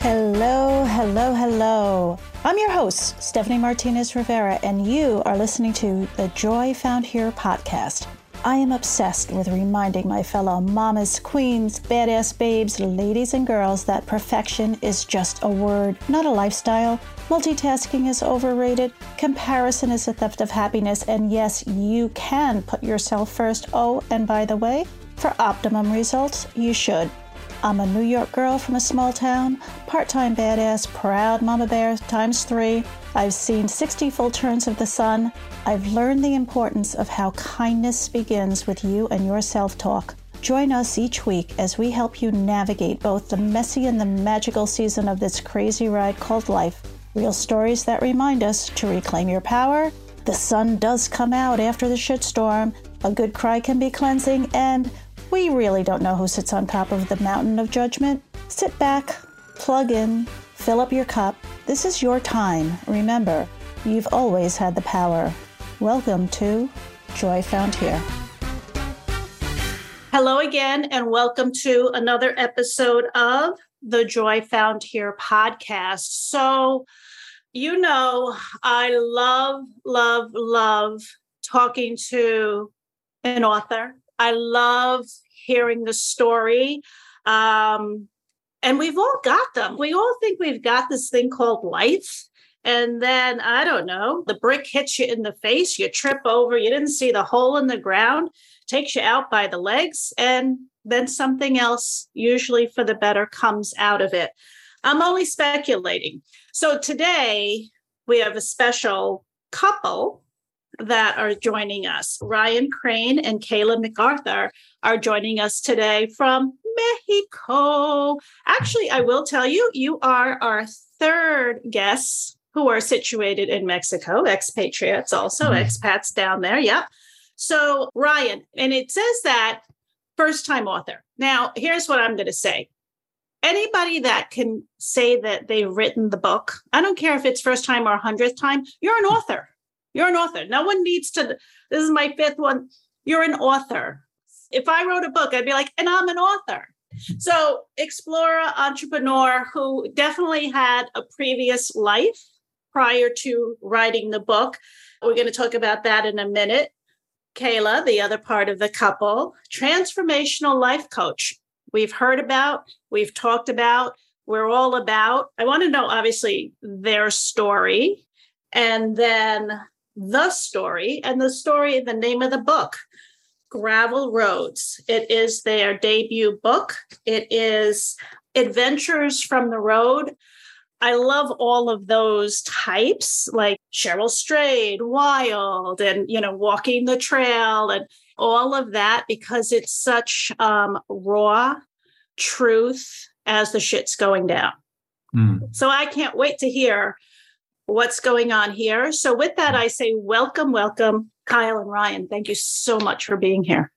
Hello, hello, hello. I'm your host, Stephanie Martinez Rivera, and you are listening to the Joy Found Here podcast. I am obsessed with reminding my fellow mamas, queens, badass babes, ladies, and girls that perfection is just a word, not a lifestyle. Multitasking is overrated, comparison is a theft of happiness, and yes, you can put yourself first. Oh, and by the way, for optimum results, you should. I'm a New York girl from a small town, part time badass, proud mama bear times three. I've seen 60 full turns of the sun. I've learned the importance of how kindness begins with you and your self talk. Join us each week as we help you navigate both the messy and the magical season of this crazy ride called life. Real stories that remind us to reclaim your power. The sun does come out after the shitstorm. A good cry can be cleansing, and we really don't know who sits on top of the mountain of judgment. Sit back, plug in, fill up your cup. This is your time. Remember, you've always had the power. Welcome to Joy Found Here. Hello again, and welcome to another episode of the Joy Found Here podcast. So, you know, I love, love, love talking to an author I love hearing the story. Um, and we've all got them. We all think we've got this thing called life. And then, I don't know, the brick hits you in the face, you trip over, you didn't see the hole in the ground, takes you out by the legs, and then something else, usually for the better, comes out of it. I'm only speculating. So today, we have a special couple that are joining us. Ryan Crane and Kayla MacArthur are joining us today from Mexico. Actually, I will tell you, you are our third guests who are situated in Mexico, expatriates also, mm-hmm. expats down there. Yep. So, Ryan, and it says that first time author. Now, here's what I'm going to say. Anybody that can say that they've written the book, I don't care if it's first time or hundredth time, you're an author. You're an author. No one needs to. This is my fifth one. You're an author. If I wrote a book, I'd be like, and I'm an author. So, explorer, entrepreneur who definitely had a previous life prior to writing the book. We're going to talk about that in a minute. Kayla, the other part of the couple, transformational life coach. We've heard about, we've talked about, we're all about. I want to know, obviously, their story and then the story and the story, the name of the book, Gravel Roads. It is their debut book. It is Adventures from the Road. I love all of those types, like Cheryl Strayed, Wild, and you know, Walking the Trail, and all of that, because it's such um, raw truth as the shit's going down. Mm. So I can't wait to hear what's going on here. So, with that, I say welcome, welcome, Kyle and Ryan. Thank you so much for being here.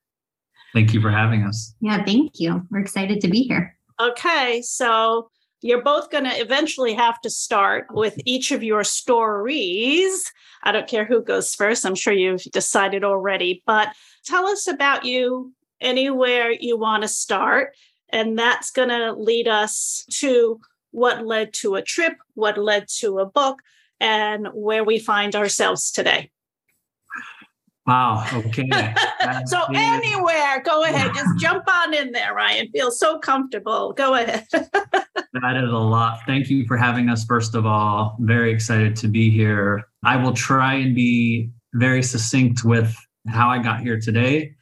Thank you for having us. Yeah, thank you. We're excited to be here. Okay, so you're both going to eventually have to start with each of your stories. I don't care who goes first. I'm sure you've decided already, but tell us about you anywhere you want to start. And that's going to lead us to what led to a trip, what led to a book, and where we find ourselves today. Wow. Okay. so anywhere, go ahead. Just jump on in there, Ryan. Feel so comfortable. Go ahead. that is a lot. Thank you for having us. First of all, very excited to be here. I will try and be very succinct with how I got here today.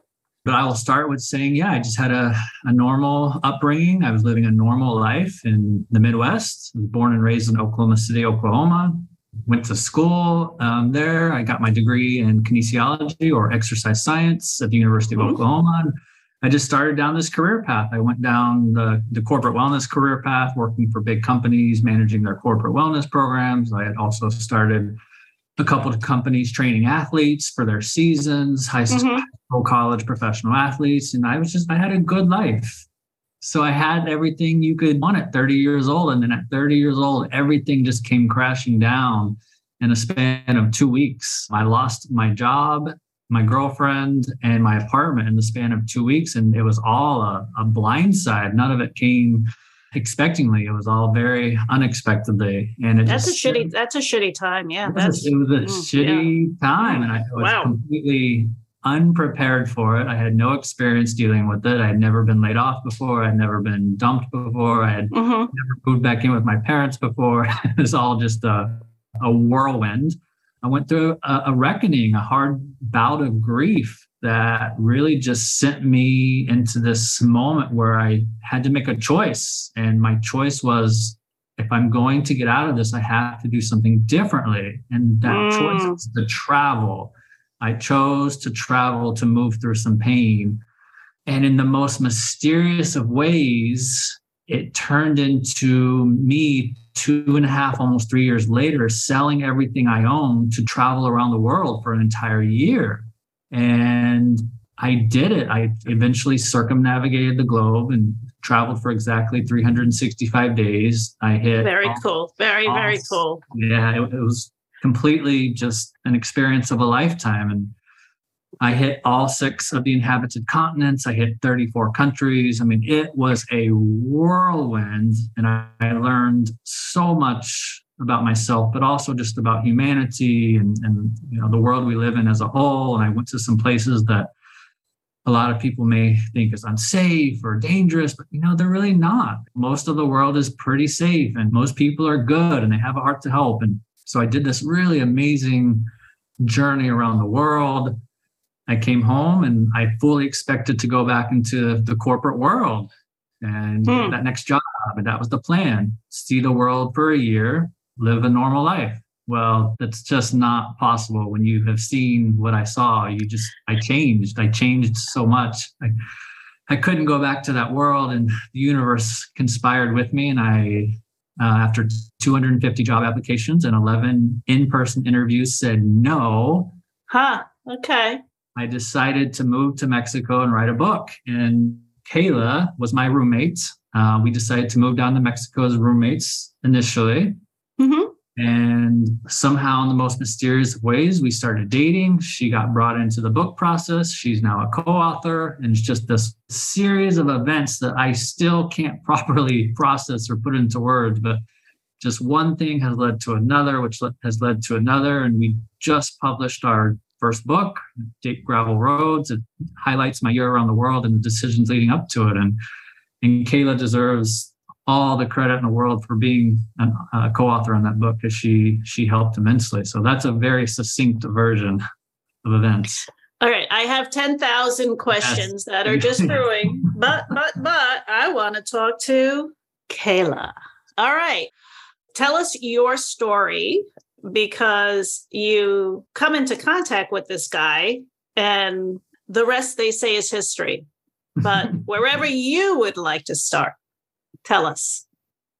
But I will start with saying, yeah, I just had a, a normal upbringing. I was living a normal life in the Midwest. I was born and raised in Oklahoma City, Oklahoma went to school um, there. I got my degree in kinesiology or exercise science at the University of mm-hmm. Oklahoma. I just started down this career path. I went down the, the corporate wellness career path, working for big companies, managing their corporate wellness programs. I had also started a couple of companies training athletes for their seasons, high mm-hmm. school, college, professional athletes. And I was just, I had a good life. So I had everything you could want at 30 years old. And then at 30 years old, everything just came crashing down in a span of two weeks. I lost my job, my girlfriend, and my apartment in the span of two weeks. And it was all a, a blindside. None of it came expectingly. It was all very unexpectedly. And it that's just, a shitty that's a shitty time. Yeah. it That's was, it was a mm, shitty time. And I was Wow. completely unprepared for it. I had no experience dealing with it. I had never been laid off before. I had never been dumped before. I had hmm never moved back in with my parents before. it was all just a, a whirlwind. I went through a, a reckoning, a hard bout of grief that really just sent me into this moment where I had to make a choice. And my choice was if I'm going to get out of this, I have to do something differently. And that Mm. choice was to travel. I chose to travel to move through some pain. And in the most mysterious of ways, it turned into me two and a half, almost three years later, selling everything I owned to travel around the world for an entire year. And I did it. I eventually circumnavigated the globe and traveled for exactly 365 days. I hit Very all- cool. Very, very cool. yeah, it, it was completely just an experience of a lifetime. And I hit all six of the inhabited continents. I hit 34 countries. I mean, it was a whirlwind. And I, I learned so much about myself, but also just about humanity and, and you know the world we live in as a whole. And I went to some places that a lot of people may think is unsafe or dangerous, but you know, they're really not. Most of the world is pretty safe and most people are good and they have a heart to help. And so I did this really amazing journey around the world. I came home and I fully expected to go back into the corporate world and Hmm. that next job. And that was the plan see the world for a year, live a normal life. Well, that's just not possible when you have seen what I saw. You just, I changed. I changed so much. I, I couldn't go back to that world, and the universe conspired with me. And I, uh, after 250 job applications and 11 in person interviews, said no. Huh. Okay. I decided to move to Mexico and write a book. And Kayla was my roommate. Uh, we decided to move down to Mexico as roommates initially. hmm And somehow, in the most mysterious ways, we started dating. She got brought into the book process. She's now a co author. And it's just this series of events that I still can't properly process or put into words. But just one thing has led to another, which has led to another. And we just published our first book, Date Gravel Roads. It highlights my year around the world and the decisions leading up to it. And, and Kayla deserves all the credit in the world for being an, a co-author on that book because she she helped immensely. So that's a very succinct version of events. All right. I have 10,000 questions that are just brewing, but, but, but I want to talk to Kayla. All right. Tell us your story because you come into contact with this guy and the rest they say is history. But wherever you would like to start, tell us.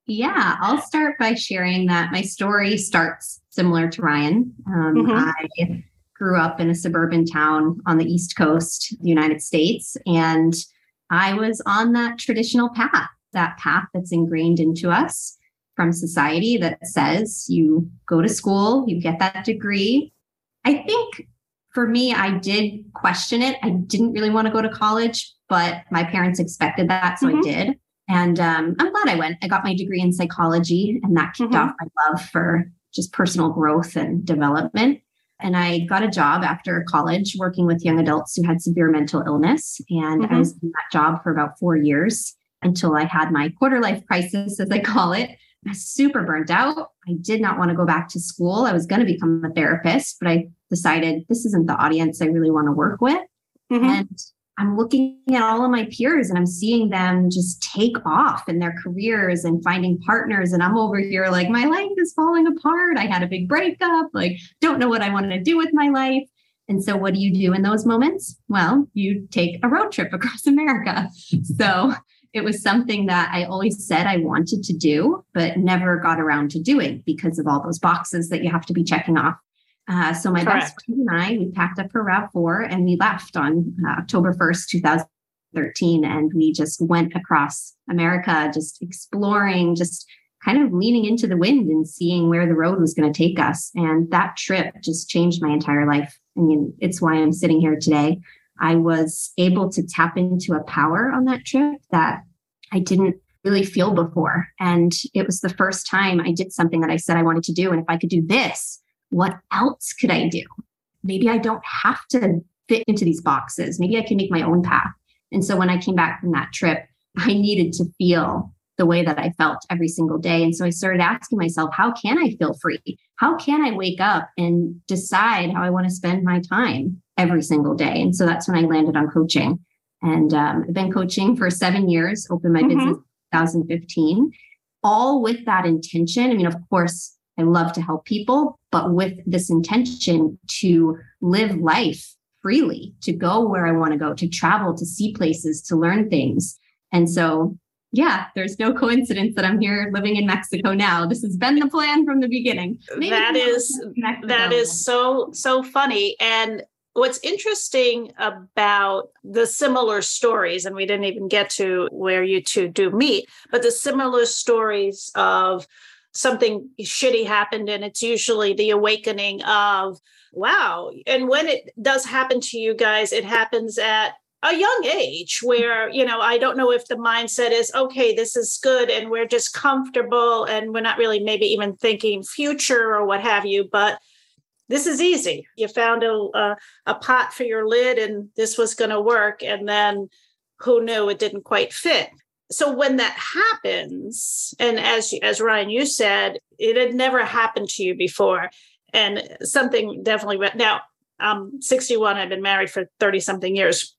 Yeah, I'll start by sharing that my story starts similar to Ryan. Um, Mhm. I grew up in a suburban town on the East Coast the United States, and I was on that traditional path, that path that's ingrained into us from society that says you go to school, you get that degree. I think for me, I did question it. I didn't really want to go to college, but my parents expected that, so I Mhm. did. And um, I'm glad I went. I got my degree in psychology, and that kicked Mhm. off my love for just personal growth and development. And I got a job after college working with young adults who had severe mental illness. And Mhm. I was in that job for about four years until I had my quarter life crisis, as I call it. I was super burnt out. I did not want to go back to school. I was going to become a therapist, but I decided this isn't the audience I really want to work with. Mhm. And I'm looking at all of my peers and I'm seeing them just take off in their careers and finding partners. And I'm over here like, my life is falling apart. I had a big breakup, like, don't know what I want to do with my life. And so, what do you do in those moments? Well, you take a road trip across America. so, it was something that I always said I wanted to do, but never got around to doing because of all those boxes that you have to be checking off. Uh, so my best friend and I, we packed up for RAV4 and we left on uh, October 1st, 2013. And we just went across America, just exploring, just kind of leaning into the wind and seeing where the road was going to take us. And that trip just changed my entire life. I mean, it's why I'm sitting here today. I was able to tap into a power on that trip that I didn't really feel before. And it was the first time I did something that I said I wanted to do. And if I could do this, what else could I do? Maybe I don't have to fit into these boxes. Maybe I can make my own path. And so when I came back from that trip, I needed to feel the way that I felt every single day. And so I started asking myself, how can I feel free? How can I wake up and decide how I want to spend my time every single day? And so that's when I landed on coaching. And um, I've been coaching for seven years, opened my mm-hmm. business 2015, all with that intention. I mean, of course, I love to help people, but with this intention to live life freely, to go where I want to go, to travel, to see places, to learn things. And so, yeah, there's no coincidence that I'm here living in Mexico now. This has been the plan from the beginning. Maybe that is that is so so funny and What's interesting about the similar stories, and we didn't even get to where you two do meet, but the similar stories of something shitty happened, and it's usually the awakening of, wow. And when it does happen to you guys, it happens at a young age where you know i don't know if the mindset is okay this is good and we're just comfortable and we're not really maybe even thinking future or what have you but this is easy. You found a, a, a pot for your lid and this was going to work. And then who knew it didn't quite fit. So when that happens, and as as Ryan you said, it had never happened to you before, and something definitely went. Now I'm 61. I've been married for 30 something years,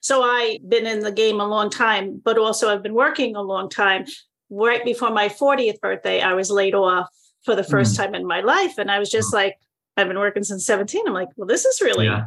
so I've been in the game a long time, but also I've been working a long time. Right before my 40th birthday, I was laid off for the first mm. time in my life, and I was just like, I've been working since 17. I'm like, well, this is really yeah.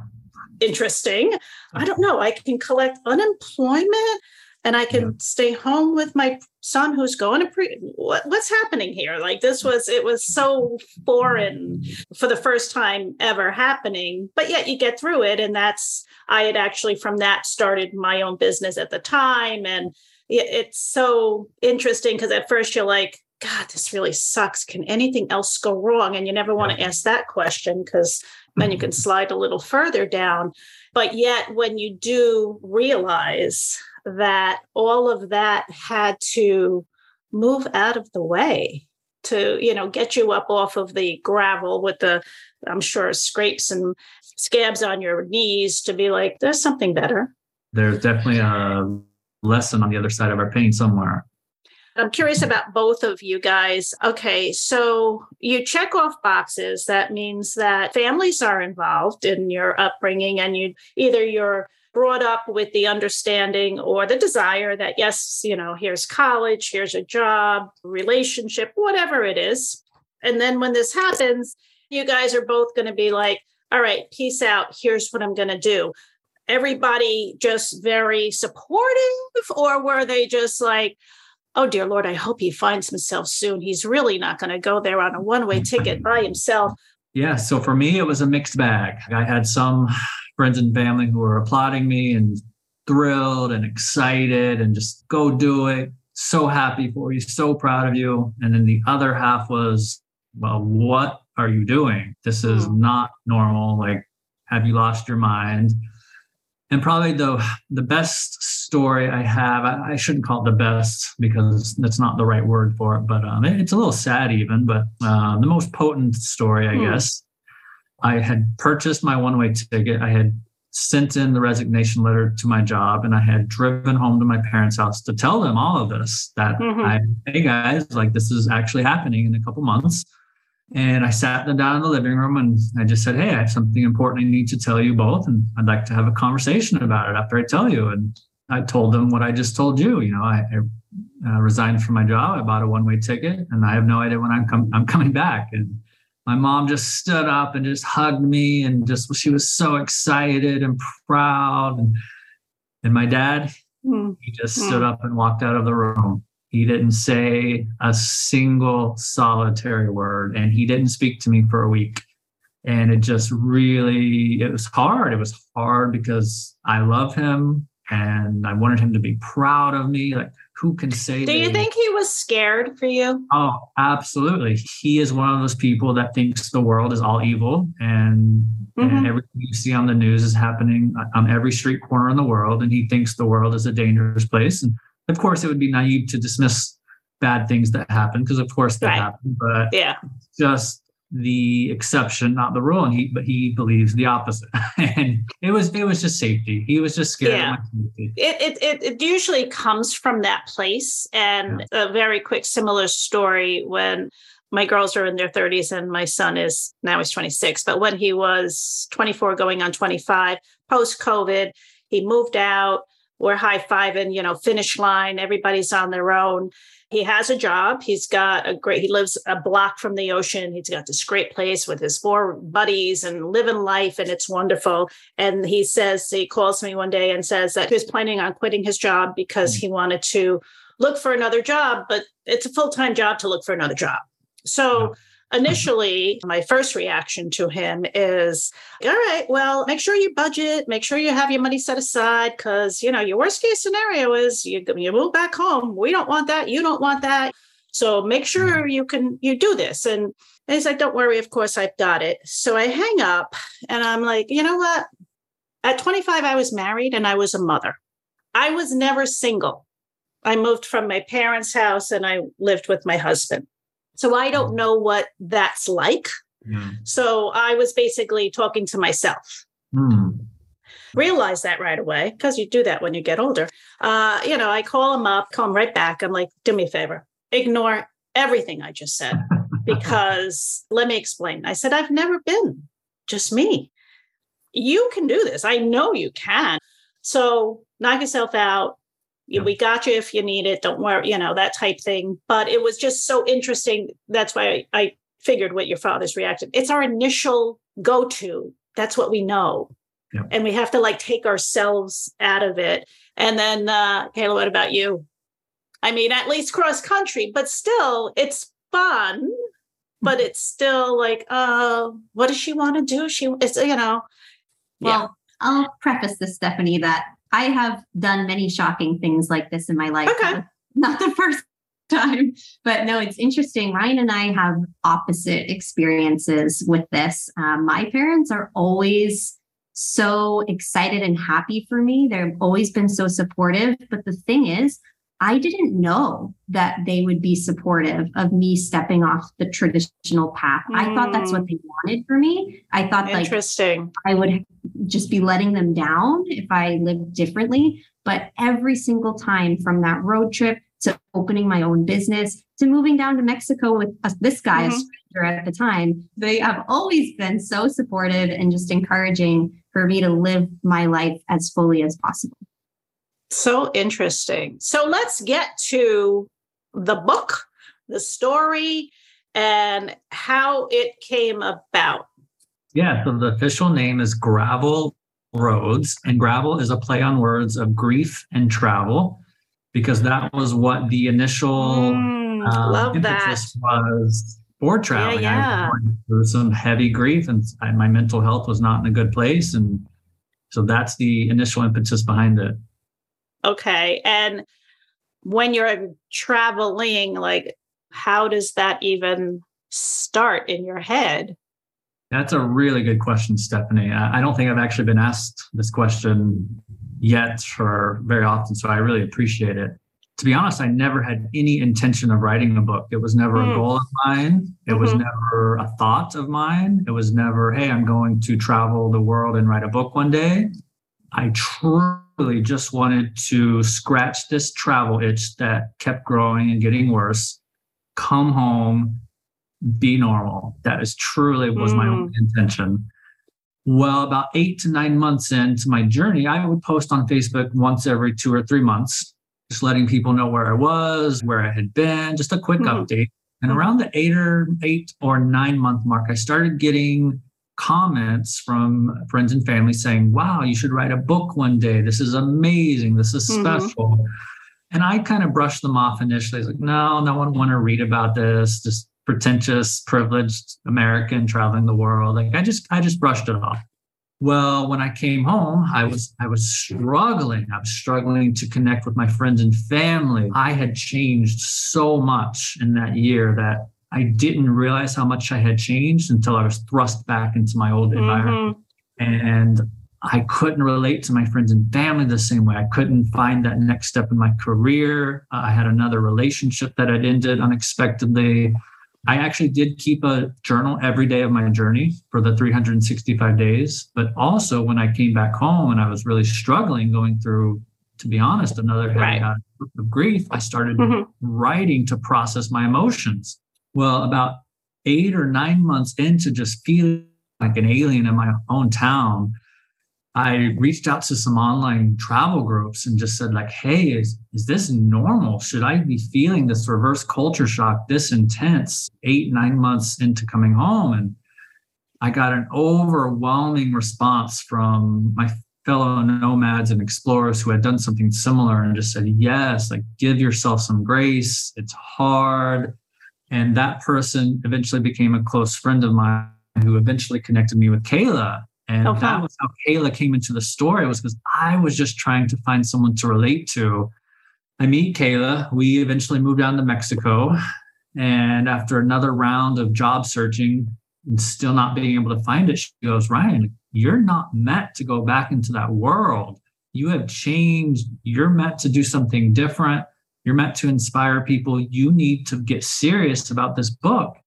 interesting. I don't know. I can collect unemployment and I can yeah. stay home with my son who's going to pre what, what's happening here? Like this was it was so foreign for the first time ever happening, but yet you get through it. And that's I had actually from that started my own business at the time. And it's so interesting because at first you're like, God, this really sucks. Can anything else go wrong? And you never want to ask that question because then you can mm-hmm. slide a little further down. But yet, when you do realize that all of that had to move out of the way to, you know, get you up off of the gravel with the, I'm sure, scrapes and scabs on your knees to be like, there's something better. There's definitely a lesson on the other side of our pain somewhere. I'm curious about both of you guys. Okay, so you check off boxes. That means that families are involved in your upbringing, and you either you're brought up with the understanding or the desire that yes, you know, here's college, here's a job, relationship, whatever it is. And then when this happens, you guys are both going to be like, all right, peace out. Here's what I'm going to do. Everybody just very supportive, or were they just like, oh dear lord i hope he finds himself soon he's really not going to go there on a one-way ticket by himself yeah so for me it was a mixed bag i had some friends and family who were applauding me and thrilled and excited and just go do it so happy for you so proud of you and then the other half was well what are you doing this is mm. not normal like have you lost your mind and probably the the best story I have, I, I, shouldn't call it the best because that's not the right word for it, but um, it, it's a little sad even. But uh, the most potent story, I hmm. guess, I had purchased my one way ticket. I had sent in the resignation letter to my job, and I had driven home to my parents' house to tell them all of this. That mm-hmm. I, hey guys, like this is actually happening in a couple months and I sat them down in the living room and I just said, Hey, I have something important I need to tell you both. And I'd like to have a conversation about it after I tell you. And I told them what I just told you. You know, I, I uh, resigned from my job. I bought a one way ticket and I have no idea when I'm, com- I'm coming back. And my mom just stood up and just hugged me and just, she was so excited and proud. And, and my dad, mm. he just mm. stood up and walked out of the room. He didn't say a single solitary word, and he didn't speak to me for a week. And it just really, it was hard. It was hard because I love him. And I wanted him to be proud of me. Like, who can say? Do you think he was scared for you? Oh, absolutely. He is one of those people that thinks the world is all evil and, Mhm. and everything you see on the news is happening on every street corner in the world. And he thinks the world is a dangerous place. And of course, it would be naive to dismiss bad things that happen because, of course, they Right. happen. But Yeah. just the exception, not the rule. And he, but he believes the opposite. and it was, it was just safety. He was just scared Yeah. of my. It, it, it, it usually comes from that place. And a very quick, similar story when my girls are in their 30s and my son is now he's 26, but when he was 24 going on 25, post COVID, he moved out. We're high fiving, you know, finish line, everybody's on their own. He has a job. He's got a great, he lives a block from the ocean. He's got this great place with his four buddies and living life, and it's wonderful. And he says, he calls me one day and says that he was planning on quitting his job because mm. he wanted to look for another job, but it's a full time job to look for another job. So initially, my first reaction to him is, all right, well, make sure you budget, make sure you have your money set aside because, you know, your worst case scenario is you, you move back home. We don't want that. You don't want that. So make sure mm-hmm. you can, you do this. And he's like, don't worry. Of course, I've got it. So I hang up and I'm like, you know what? At 25, I was married and I was a mother. I was never single. I moved from my parents' house and I lived with my husband. So I don't know what that's like. Yeah. So I was basically talking to myself. Hmm. Realize that right away because you do that when you get older. Uh, you know, I call him up, call him right back. I'm like, do me a favor, ignore everything I just said because let me explain. I said, I've never been just me. You can do this. I know you can. So knock yourself out. You- Yeah. We got you if you need it. Don't worry, you know, that type thing. But it was just so interesting. That's why I, I figured what your father's reaction. It's our initial go to. That's what we know. Yep. And we have to like take ourselves out of it. And then, uh, Kayla, what about you? I mean, at least cross country, but still, it's fun. But it's still like, uh, what does she want to do? She, it's you know, yeah. Well, I'll preface this, Stephanie, that I have done many shocking things like this in my life. Okay. Not the first time, but no, it's interesting. Ryan and I have opposite experiences with this. Um, my parents are always so excited and happy for me. They've always been so supportive. But the thing is, I didn't know that they would be supportive of me stepping off the traditional path. I thought that's what they wanted for me. I thought like interesting. I would just be letting them down if I lived differently. But every single time from that road trip to opening my own business to moving down to Mexico with us, this guy, a Mhm. stranger at the time, they have always been so supportive and just encouraging for me to live my life as fully as possible. So interesting. So let's get to the book, the story, and how it came about. Yeah, so the official name is Gravel Roads, and gravel is a play on words of grief and travel, because that was what the initial Mm, um, love that. was for traveling. yeah. I was going through some heavy grief, and I, my mental health was not in a good place, and so that's the initial impetus behind it. Okay. And when you're traveling, like, how does that even start in your head? That's a really good question, Stephanie. I don't think I've actually been asked this question yet for very often, so I really appreciate it. To be honest, I never had any intention of writing a book. It was never Hmm. a goal of mine. It was Mhm. never a thought of mine. It was never, hey, I'm going to travel the world and write a book one day. I truly just wanted to scratch this travel itch that kept growing and getting worse, come home, be normal. That is truly was my only intention. Well, about eight to nine months into my journey, I would post on Facebook once every two or three months, just letting people know where I was, where I had been, just a quick Mhm. update. And Mhm. around the eight or eight or nine month mark, I started getting comments from friends and family saying, Wow, you should write a book one day. This is amazing. This is Mhm. special. And I kind of brushed them off initially. Like, no, no one want to read about this. Just pretentious, privileged American traveling the world. Like I just, I just brushed it off. Well, when I came home, I was I was struggling. I was struggling to connect with my friends and family. I had changed so much in that year that I didn't realize how much I had changed until I was thrust back into my old environment. Mm-hmm. And I couldn't relate to my friends and family the same way. I couldn't find that next step in my career. I had another relationship that had ended unexpectedly. I actually did keep a journal every day of my journey for the 365 days. But also, when I came back home and I was really struggling going through, to be honest, another heavy right. of grief, I started mm-hmm. writing to process my emotions. Well, about eight or nine months into just feeling like an alien in my own town, I reached out to some online travel groups and just said, like, hey, is, is this normal? Should I be feeling this reverse culture shock this intense eight, nine months into coming home? And I got an overwhelming response from my fellow nomads and explorers who had done something similar and just said, yes, like give yourself some grace. It's hard. And that person eventually became a close friend of mine who eventually connected me with Kayla and okay. that was how Kayla came into the story was because I was just trying to find someone to relate to. I meet Kayla. We eventually moved down to Mexico. And after another round of job searching and still not being able to find it, she goes, Ryan, you're not meant to go back into that world. You have changed. You're meant to do something different. You're meant to inspire people. You need to get serious about this book.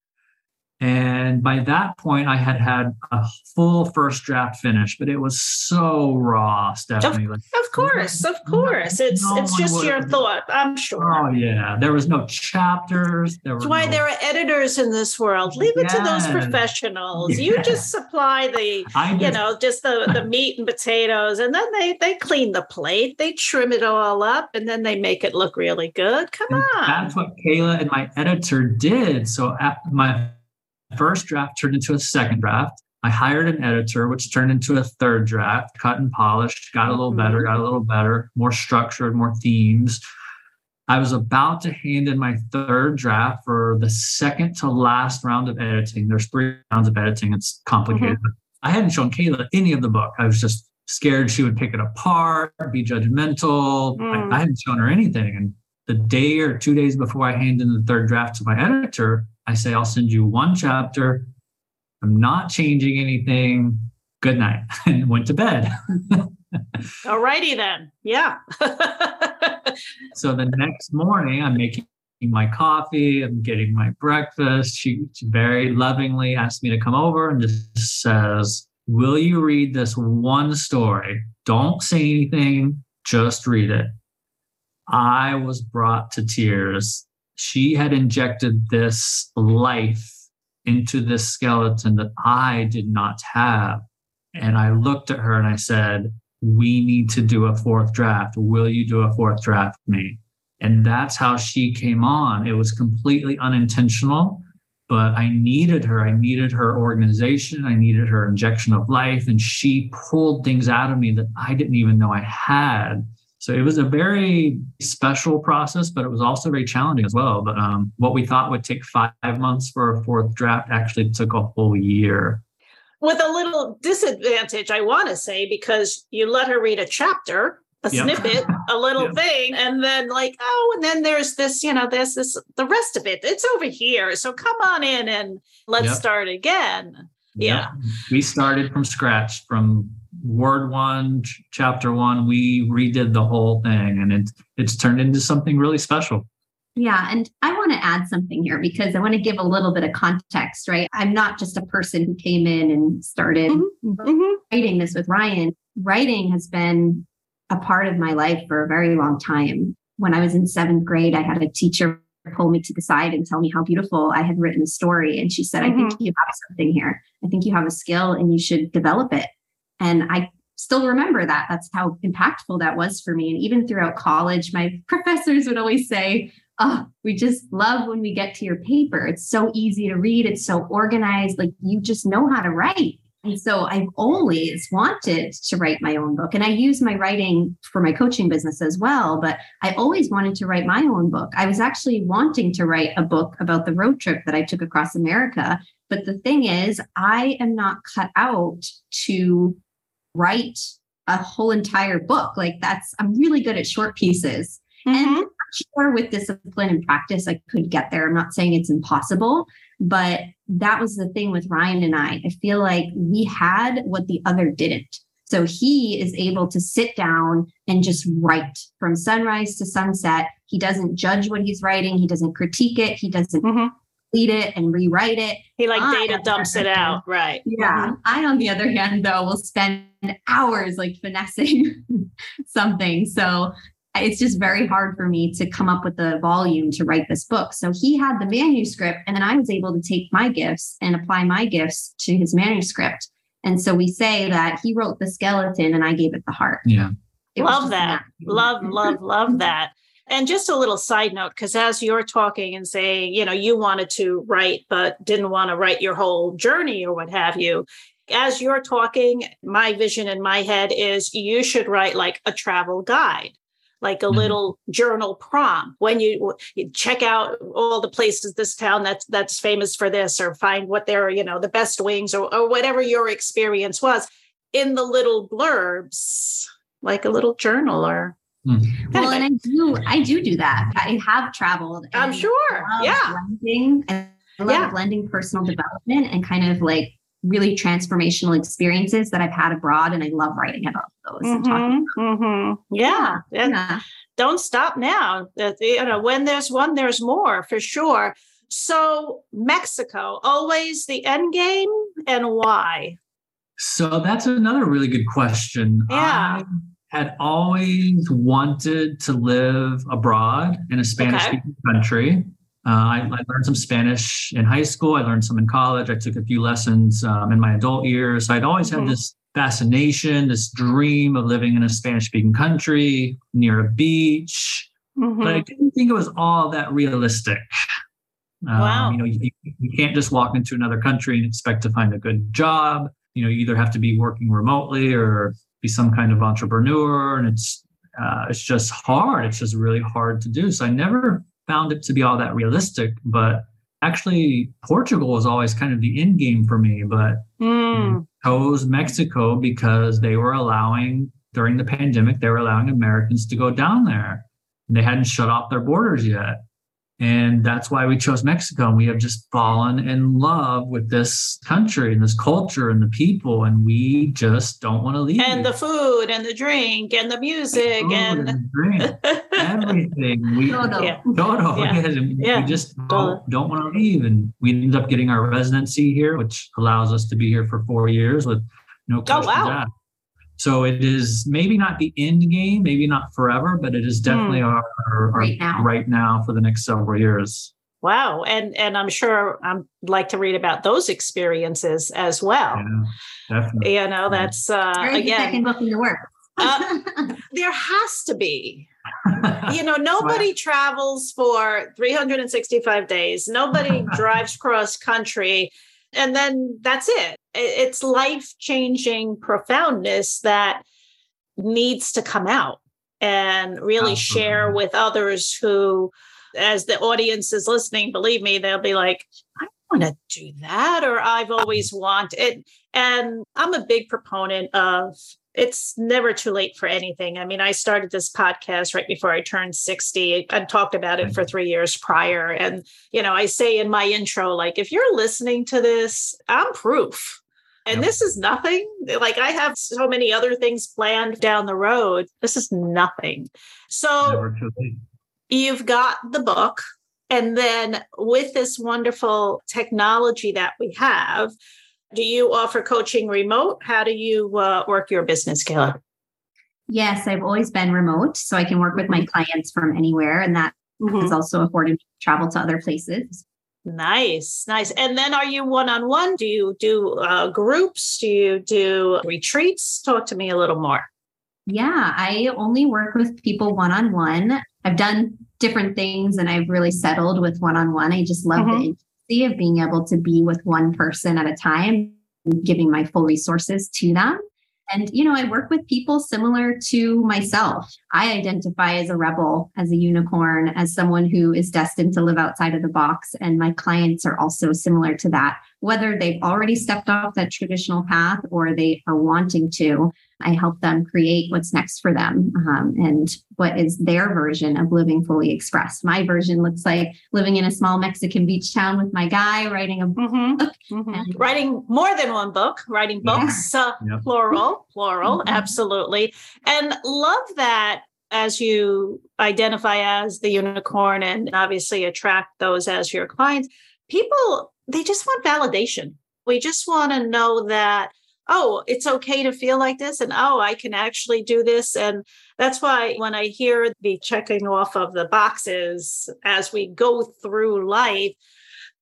And by that point, I had had a full first draft finish, but it was so raw, Stephanie. Of, of course, of course. It's no it's just your thought, I'm sure. Oh yeah, there was no chapters. There That's why no... there are editors in this world. Leave yes. it to those professionals. Yes. You just supply the, just, you know, just the the meat and potatoes, and then they they clean the plate, they trim it all up, and then they make it look really good. Come and on. That's what Kayla and my editor did. So my first draft turned into a second draft. I hired an editor, which turned into a third draft, cut and polished, got a little mm-hmm. better, got a little better, more structured, more themes. I was about to hand in my third draft for the second to last round of editing. There's three rounds of editing. It's complicated. Mm-hmm. I hadn't shown Kayla any of the book. I was just scared she would pick it apart, be judgmental. Mm. I, I hadn't shown her anything. And the day or two days before I hand in the third draft to my editor, I say, I'll send you one chapter. I'm not changing anything. Good night. And went to bed. All righty then. Yeah. so the next morning, I'm making my coffee, I'm getting my breakfast. She, she very lovingly asked me to come over and just says, Will you read this one story? Don't say anything, just read it. I was brought to tears she had injected this life into this skeleton that I did not have. And I looked at her and I said, We need to do a fourth draft. Will you do a fourth draft me? And that's how she came on. It was completely unintentional, but I needed her. I needed her organization. I needed her injection of life. And she pulled things out of me that I didn't even know I had. So it was a very special process, but it was also very challenging as well. But um, what we thought would take five months for a fourth draft actually took a whole year. With a little disadvantage, I want to say, because you let her read a chapter, a yep. snippet, a little yep. thing, and then like, oh, and then there's this, you know, there's this, the rest of it, it's over here. So come on in and let's yep. start again. Yeah. We started from scratch from word one, ch- chapter one, we redid the whole thing and it, it's turned into something really special. Yeah. And I want to add something here because I want to give a little bit of context, right? I'm not just a person who came in and started mm-hmm. mm-hmm. writing this with Ryan. Writing has been a part of my life for a very long time. When I was in seventh grade, I had a teacher pull me to the side and tell me how beautiful I had written a story. And she said, mm-hmm. I think you have something here. I think you have a skill and you should develop it. And I still remember that. That's how impactful that was for me. And even throughout college, my professors would always say, Oh, we just love when we get to your paper. It's so easy to read, it's so organized. Like you just know how to write. And so I've always wanted to write my own book. And I use my writing for my coaching business as well. But I always wanted to write my own book. I was actually wanting to write a book about the road trip that I took across America. But the thing is, I am not cut out to write a whole entire book. Like that's, I'm really good at short pieces. Mhm. And sure, with discipline and practice, I could get there. I'm not saying it's impossible, but that was the thing with Ryan and I. I feel like we had what the other didn't. So he is able to sit down and just write from sunrise to sunset. He doesn't judge what he's writing, he doesn't critique it, he doesn't Mhm. Delete it and rewrite it. He like I, data dumps it out, right? Yeah. Uh-huh. I, on the other hand, though, will spend hours like finessing something. So it's just very hard for me to come up with the volume to write this book. So he had the manuscript, and then I was able to take my gifts and apply my gifts to his manuscript. And so we say that he wrote the skeleton and I gave it the heart. Yeah. It Love just that. Love, love, love that. And just a little side note, because as you're talking and saying, you know, you wanted to write, but didn't want to write your whole journey or what have you. As you're talking, my vision in my head is you should write like a travel guide, like a Mhm. little journal prompt when you, you check out all the places this town that's that's famous for this, or find what their, you know, the best wings or, or whatever your experience was in the little blurbs, like a little journal or Mhm. Well, and I do, I do do that. I have traveled. I'm sure. love Yeah. blending and I love Yeah. blending personal development and kind of like really transformational experiences that I've had abroad. And I love writing about those. and talking Mhm, mhm. Yeah. about- and yeah. Don't stop now. You know, when there's one, there's more for sure. So Mexico, always the end game, and why? So that's another really good question. Yeah. I had always wanted to live abroad in a Spanish speaking country. Uh, I, I learned some Spanish in high school. I learned some in college. I took a few lessons um, in my adult years. I'd always Mhm. had this fascination, this dream of living in a Spanish speaking country near a beach. but I didn't think it was all that realistic. Um, Wow. You know, you, you can't just walk into another country and expect to find a good job. You know, you either have to be working remotely or be some kind of entrepreneur, and it's uh, it's just hard. It's just really hard to do. So I never found it to be all that realistic. But actually, Portugal was always kind of the end game for me. But Mm. chose Mexico because they were allowing during the pandemic they were allowing Americans to go down there. They hadn't shut off their borders yet. And that's why we chose Mexico. And we have just fallen in love with this country and this culture and the people. And we just don't want to leave. And the food and the drink and the music Food and and drink, everything. We, Todo. Yeah. Todo. Yeah. Yeah. We just don't, don't want to leave. And we ended up getting our residency here, which allows us to be here for four years with no questions Oh, wow. asked. So it is maybe not the end game, maybe not forever, but it is definitely our, our, our Right now. right now for the next several years. wow. And and I'm sure I'd like to read about those experiences as well. Yeah, definitely. You know, that's uh Very good second again, book in the works. Uh, there has to be you know nobody travels for 365 days nobody drives cross country and then that's it. It's life changing profoundness that needs to come out and really share with others who as the audience is listening believe me they'll be like i want to do that or i've always wanted and i'm a big proponent of it's never too late for anything. I mean, I started this podcast right before I turned 60 and talked about it for mm-hmm. three years prior. And, you know, I say in my intro, like, if you're listening to this, I'm proof. And Yep. this is nothing. Like, I have so many other things planned down the road. This is nothing. So, Never too late. you've got the book. And then with this wonderful technology that we have, do you offer coaching remote? How do you uh, work your business, Kayla? yes, I've always been remote, so I can work with my clients from anywhere. And that has also afforded me to travel to other places. Nice, nice. And then are you one on one? Do you do uh, groups? Do you do retreats? Talk to me a little more. Yeah, I only work with people one on one. I've done different things and I've really settled with one on one. I just love Mhm. the of being able to be with one person at a time, giving my full resources to them. And, you know, I work with people similar to myself. I identify as a rebel, as a unicorn, as someone who is destined to live outside of the box. And my clients are also similar to that, whether they've already stepped off that traditional path or they are wanting to. I help them create what's next for them um, and what is their version of living fully expressed. My version looks like living in a small Mexican beach town with my guy, writing a Mhm, book. mhm. And- Writing more than one book, writing Yeah. books, uh, Yep. plural, plural, Mhm. absolutely. And love that as you identify as the unicorn and obviously attract those as your clients, people, they just want validation. We just want to know that, oh, it's okay to feel like this. And oh, I can actually do this. And that's why when I hear the checking off of the boxes as we go through life,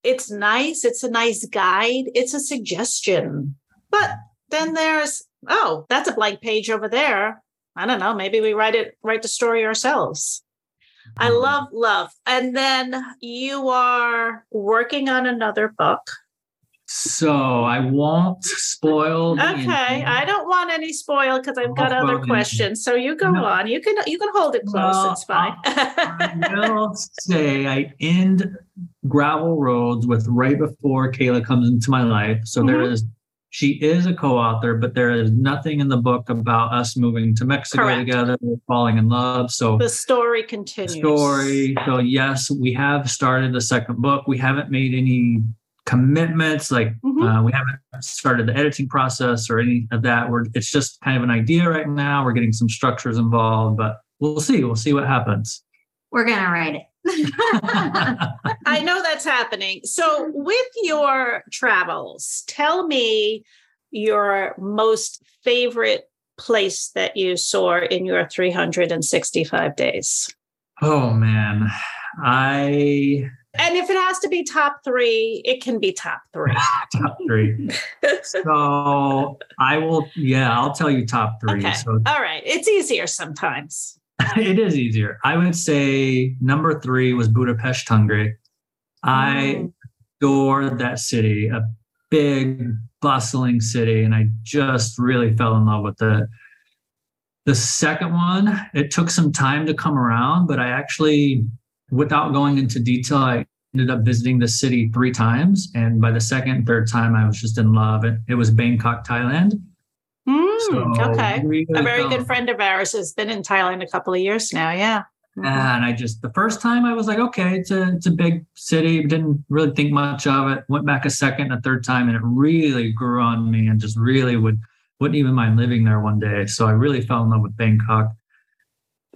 it's nice. It's a nice guide. It's a suggestion. But then there's, oh, that's a blank page over there. I don't know. Maybe we write it, write the story ourselves. I Mhm. love, love. And then you are working on another book. So I won't spoil. Okay. ending. I don't want any spoil because I've got other questions. So you go No. on. You can you can hold it close. No, it's fine. I will say I end gravel roads with right before Kayla comes into my life. So there Mhm. is she is a co-author, but there is nothing in the book about us moving to Mexico Correct. together, falling in love. So the story continues. story. So yes, we have started the second book. We haven't made any commitments, like Mhm. uh, we haven't started the editing process or any of that. We're it's just kind of an idea right now. We're getting some structures involved, but we'll see. We'll see what happens. We're going to write it. I know that's happening. So, with your travels, tell me your most favorite place that you saw in your 365 days. oh man, I And if it has to be top three, it can be top three. top three. So I will. Yeah, I'll tell you top three. Okay. So All right. It's easier sometimes. it is easier. I would say number three was Budapest, Hungary. I Mm. adored that city, a big, bustling city, and I just really fell in love with it. The second one, it took some time to come around, but I actually, without going into detail, I ended up visiting the city three times. And by the second, third time, I was just in love. It, it was Bangkok, Thailand. Mm, So okay. really A very fell- good friend of ours has been in Thailand a couple of years now. Yeah. Mhm. And I just the first time I was like, okay, it's a it's a big city. Didn't really think much of it. Went back a second, a third time, and it really grew on me, and just really would wouldn't even mind living there one day. So I really fell in love with Bangkok.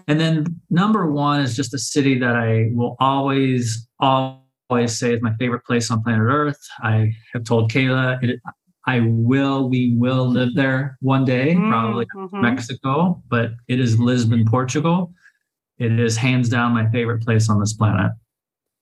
And then number one is just a city that I will always always say is my favorite place on planet Earth. I have told Kayla, it, I will, we will live there one day, probably Mhm. Mexico, but it is Lisbon, Portugal. It is hands down my favorite place on this planet.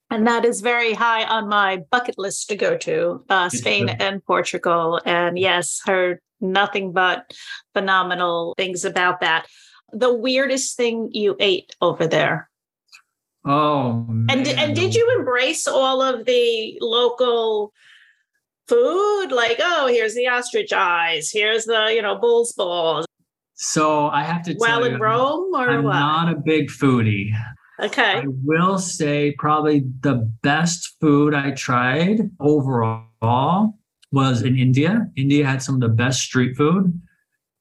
And that is very high on my bucket list to go to uh, Spain and Portugal. And yes, heard nothing but phenomenal things about that. The weirdest thing you ate over there. Oh, And, man. and did you embrace all of the local food? Like, oh, here's the ostrich eyes, here's the, you know, bull's balls. So I have to tell Well, you, in Rome or I'm what? not a big foodie. okay. I will say probably the best food I tried overall was in India. India had some of the best street food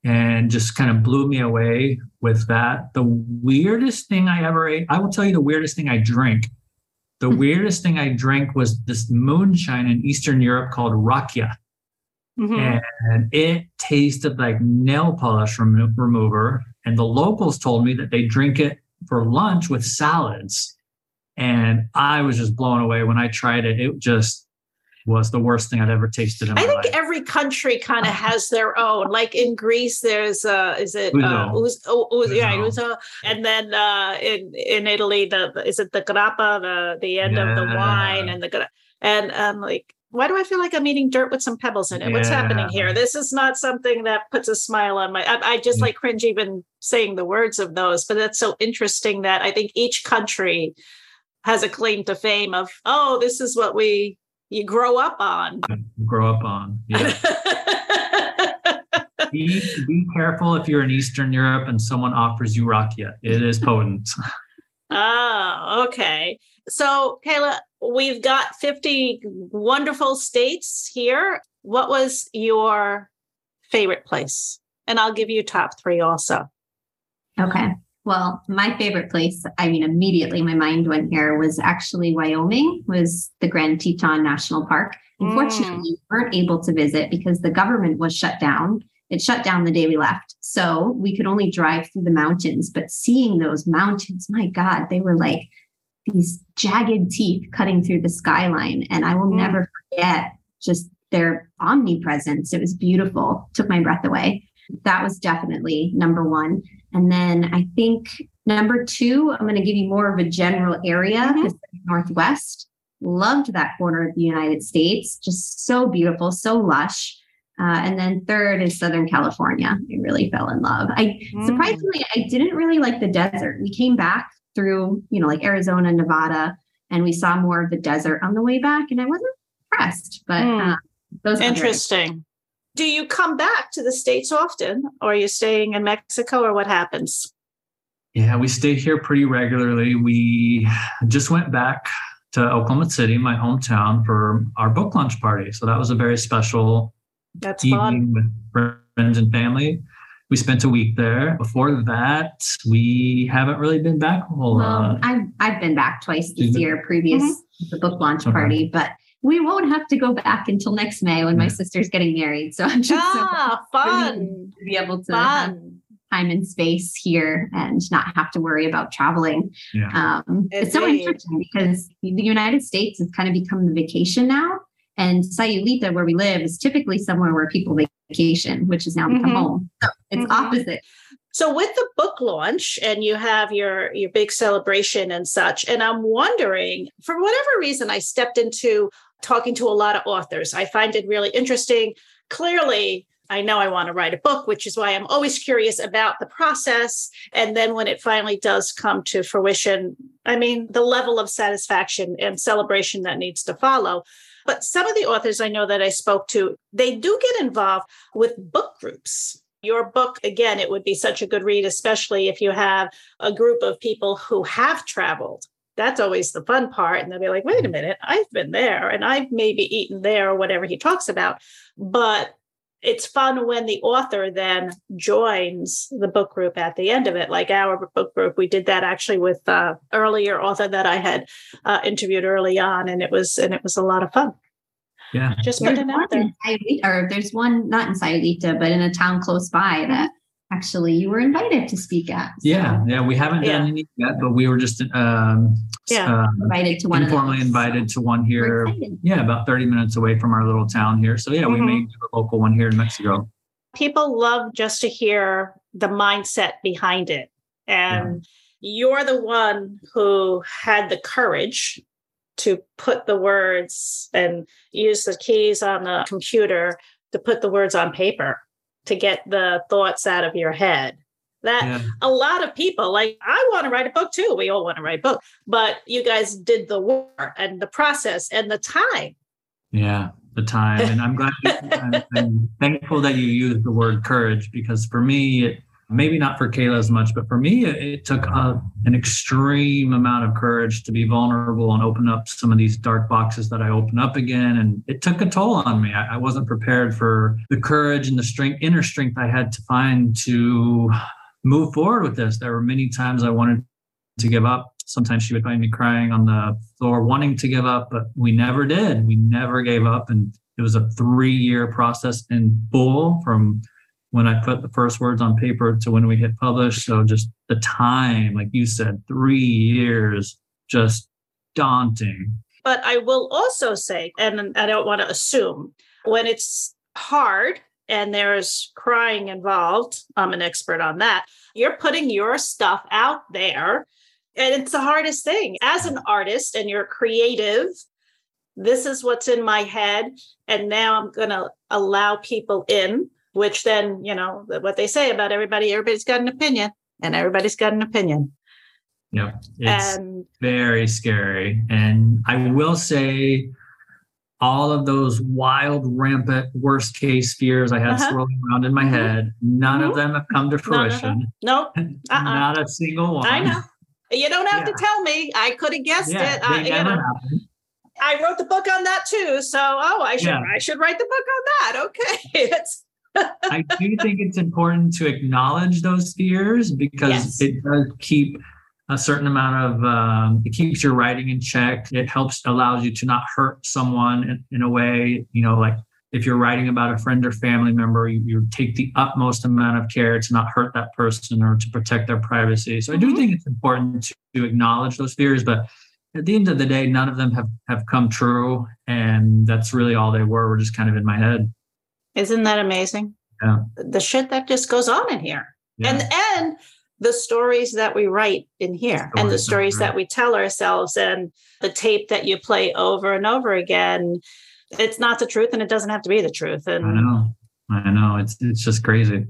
and just kind of blew me away with that. The weirdest thing I ever ate, I will tell you the weirdest thing I drank. The weirdest thing I drank was this moonshine in Eastern Europe called rakia. Mhm. And it tasted like nail polish remo- remover. And the locals told me that they drink it for lunch with salads. And I was just blown away when I tried it. It just was the worst thing I'd ever tasted in my I think life. every country kind of has their own. Like in Greece, there's uh, is it uh, Ouzo. Uz, oh, Uz, yeah. Ouzo. and then uh, in in Italy, the is it the grappa, the the end of the wine, and the and I'm like, why do I feel like I'm eating dirt with some pebbles in it? What's happening here? This is not something that puts a smile on my. I, I just Mm. like cringe even saying the words of those, but that's so interesting that I think each country has a claim to fame of, oh, this is what we you grow up on. Grow up on. Yeah. be, be careful if you're in Eastern Europe and someone offers you rakia. It is potent. oh, okay. So, Kayla, we've got 50 wonderful states here. What was your favorite place? and I'll give you top three also. Okay. Well, my favorite place, I mean, immediately my mind went here was actually Wyoming, was the Grand Teton National Park. Unfortunately, mm. we weren't able to visit because the government was shut down. It shut down the day we left. So we could only drive through the mountains. But seeing those mountains, my God, they were like these jagged teeth cutting through the skyline. And I will mm. never forget just their omnipresence. It was beautiful, took my breath away. That was definitely number one. And then I think number two, I'm going to give you more of a general area, mm-hmm. Northwest. Loved that corner of the United States. Just so beautiful, so lush. Uh, and then third is Southern California. I really fell in love. I mm. surprisingly, I didn't really like the desert. We came back through, you know, like Arizona, Nevada, and we saw more of the desert on the way back, and I wasn't impressed. But mm. uh, those interesting. Do you come back to the states often, or are you staying in Mexico, or what happens? Yeah, we stay here pretty regularly. We just went back to Oklahoma City, my hometown, for our book launch party. So that was a very special That's evening fun. with friends and family. We spent a week there. Before that, we haven't really been back a whole lot. I've I've been back twice this year, previous mm-hmm. the book launch okay. party, but we won't have to go back until next May when my sister's getting married. So I'm just ah, so fun to be able to fun. time and space here and not have to worry about traveling. Yeah. Um, it's so interesting because the United States has kind of become the vacation now. And Sayulita, where we live, is typically somewhere where people vacation, which has now become mm-hmm. home. So it's mm-hmm. opposite. So with the book launch and you have your your big celebration and such and I'm wondering for whatever reason I stepped into talking to a lot of authors. I find it really interesting. Clearly, I know I want to write a book, which is why I'm always curious about the process. And then when it finally does come to fruition, I mean, the level of satisfaction and celebration that needs to follow. But some of the authors I know that I spoke to, they do get involved with book groups. Your book, again, it would be such a good read, especially if you have a group of people who have traveled that's always the fun part. And they'll be like, wait a minute, I've been there and I've maybe eaten there or whatever he talks about. But it's fun when the author then joins the book group at the end of it like our book group we did that actually with uh earlier author that i had uh, interviewed early on and it was and it was a lot of fun yeah just putting it out there or there's one not in Sayulita, but in a town close by that actually you were invited to speak at. So. Yeah, yeah, we haven't done yeah. any yet, but we were just um, yeah uh, invited to one. Informally invited to one here. Yeah, about thirty minutes away from our little town here. So yeah, mm-hmm. we made a local one here in Mexico. People love just to hear the mindset behind it, and yeah. you're the one who had the courage to put the words and use the keys on the computer to put the words on paper to get the thoughts out of your head. That yeah. a lot of people like i want to write a book too. We all want to write a book but you guys did the work and the process and the time. Yeah the time. And i'm glad I'm, I'm, thankful that you used the word courage because for me it, maybe not for Kayla as much, but for me, it, it took a, an extreme amount of courage to be vulnerable and open up some of these dark boxes that I open up again. And it took a toll on me. I, I wasn't prepared for the courage and the strength, inner strength I had to find to move forward with this. There were many times I wanted to give up. Sometimes she would find me crying on the floor, wanting to give up, but we never did. We never gave up. And it was a three year process in full from when I put the first words on paper to when we hit publish. So just the time, like you said, three years, just daunting. But I will also say, and I don't want to assume, when it's hard and there's crying involved, I'm an expert on that. You're putting your stuff out there. And it's the hardest thing as an artist and you're creative. This is what's in my head. And now I'm going to allow people in which then, you know, what they say about everybody, everybody's got an opinion and everybody's got an opinion. Yeah. It's and, very scary. And I will say, all of those wild, rampant, worst case fears I had uh-huh. swirling around in my mm-hmm. head, none mm-hmm. of them have come to fruition. Nope. Uh-uh. Not a single one. I know. You don't have yeah. to tell me. I could have guessed yeah, it. Uh, you know, I wrote the book on that too. So, oh, I should yeah. I should write the book on that. Okay. It's I do think it's important to acknowledge those fears because Yes. it does keep a certain amount of um, it keeps your writing in check. It helps allows you to not hurt someone in, in a way, you know, like if you're writing about a friend or family member, you, you take the utmost amount of care to not hurt that person or to protect their privacy. So I do Mhm. think it's important to, to acknowledge those fears, but at the end of the day, none of them have have come true, and that's really all they were. Were just kind of in my head. Isn't that amazing? Yeah. The shit that just goes on in here. Yeah. And and the stories that we write in here and the Stories that we tell ourselves and the tape that you play over and over again. It's not the truth and it doesn't have to be the truth. And I know. I know. It's it's just crazy.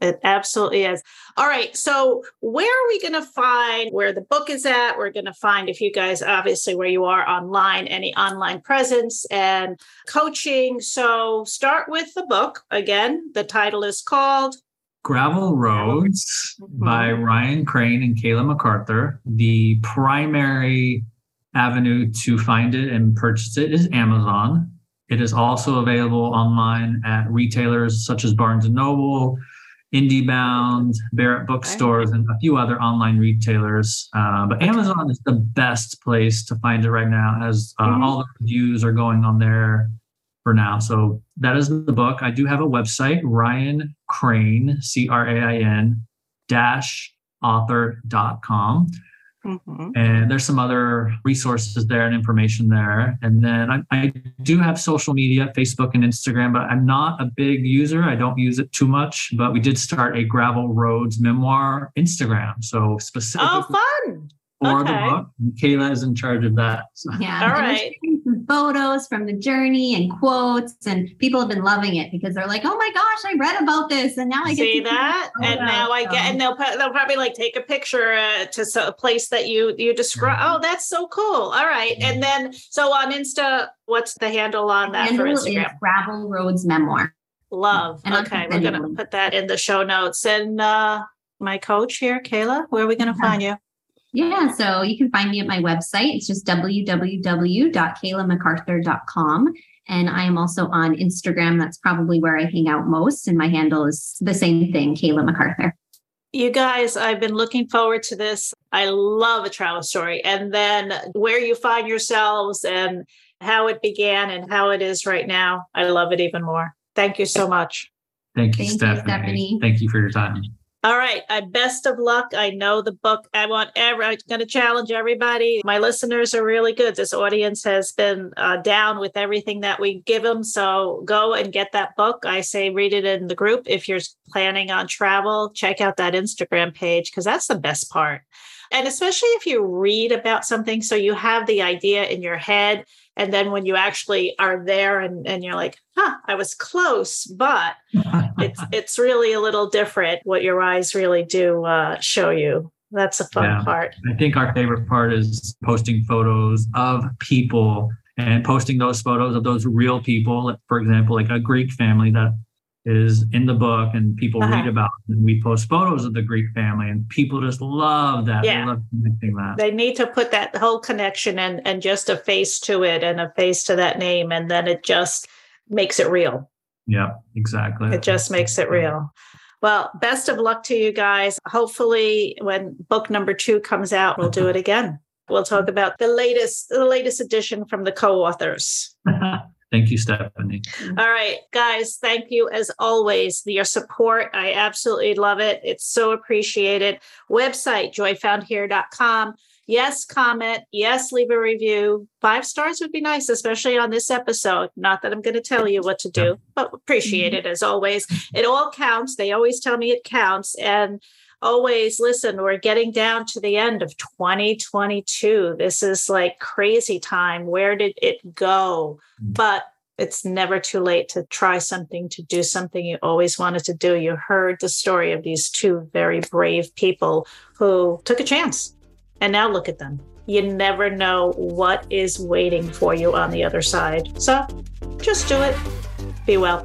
It absolutely is. All right. So, where are we going to find where the book is at? We're going to find if you guys, obviously, where you are online, any online presence and coaching. So, start with the book. Again, the title is called Gravel Roads by Mhm. Ryan Crain and Kayla MacArthur. The primary avenue to find it and purchase it is Amazon. It is also available online at retailers such as Barnes and Noble, IndieBound, Barrett Bookstores, and a few other online retailers. Uh, but Amazon is the best place to find it right now, as uh, Mhm. all the reviews are going on there for now. So that is the book. I do have a website, Ryan Crain, C R A I N dash author.com. Mhm. And there's some other resources there and information there. And then I, I do have social media, Facebook and Instagram, but I'm not a big user. I don't use it too much. But we did start a Gravel Roads memoir Instagram. So specifically Oh, fun. for okay. the book. Kayla is in charge of that. So. Yeah. All and we're right. Sharing Some photos from the journey and quotes, and people have been loving it because they're like, "Oh my gosh, I read about this, and now I get See to that? And photo." now I get, and they'll they'll probably like take a picture uh, to so- a place that you you describe. Oh, that's so cool. All right, and then so on Insta, what's the handle on that for handle is Instagram? Gravel Roads Memoir. Love. And Okay, we're gonna put that in the show notes. And uh my coach here, Kayla, where are we gonna Yeah. find you? Yeah, so you can find me at my website. It's just www.kaylamacarthur.com. And I am also on Instagram. That's probably where I hang out most. And my handle is the same thing, Kayla MacArthur. You guys, I've been looking forward to this. I love a travel story. And then where you find yourselves and how it began and how it is right now. I love it even more. Thank you so much. Thank you, Thank you, Stephanie. Stephanie. Thank you for your time. All right. I best of luck. I know the book. I want every, I'm going to challenge everybody. My listeners are really good. This audience has been uh, down with everything that we give them. So go and get that book. I say read it in the group. If you're planning on travel, check out that Instagram page because that's the best part. And especially if you read about something, so you have the idea in your head. And then when you actually are there and, and you're like, huh, I was close, but it's it's really a little different what your eyes really do uh, show you. That's a fun Yeah. part. I think our favorite part is posting photos of people and posting those photos of those real people. For example, like a Greek family that is in the book and people Uh-huh. read about. it. And we post photos of the Greek family and people just love that. Yeah. They love connecting that. They need to put that whole connection and and just a face to it and a face to that name, and then it just makes it real. yeah, exactly. It just makes it real. Well, best of luck to you guys. Hopefully, when book number two comes out, we'll do it again. We'll talk about the latest the latest edition from the co-authors. Thank you, Stephanie. All right, guys, thank you as always. For your support, I absolutely love it. It's so appreciated. Website, joyfoundhere.com. Yes, comment. Yes, leave a review. Five stars would be nice, especially on this episode. Not that I'm going to tell you what to do, but appreciate mm-hmm. it as always. It all counts. They always tell me it counts. And always listen, we're getting down to the end of 2022. This is like crazy time. Where did it go? Mm. But it's never too late to try something, to do something you always wanted to do. You heard the story of these two very brave people who took a chance. And now look at them. You never know what is waiting for you on the other side. So just do it. Be well.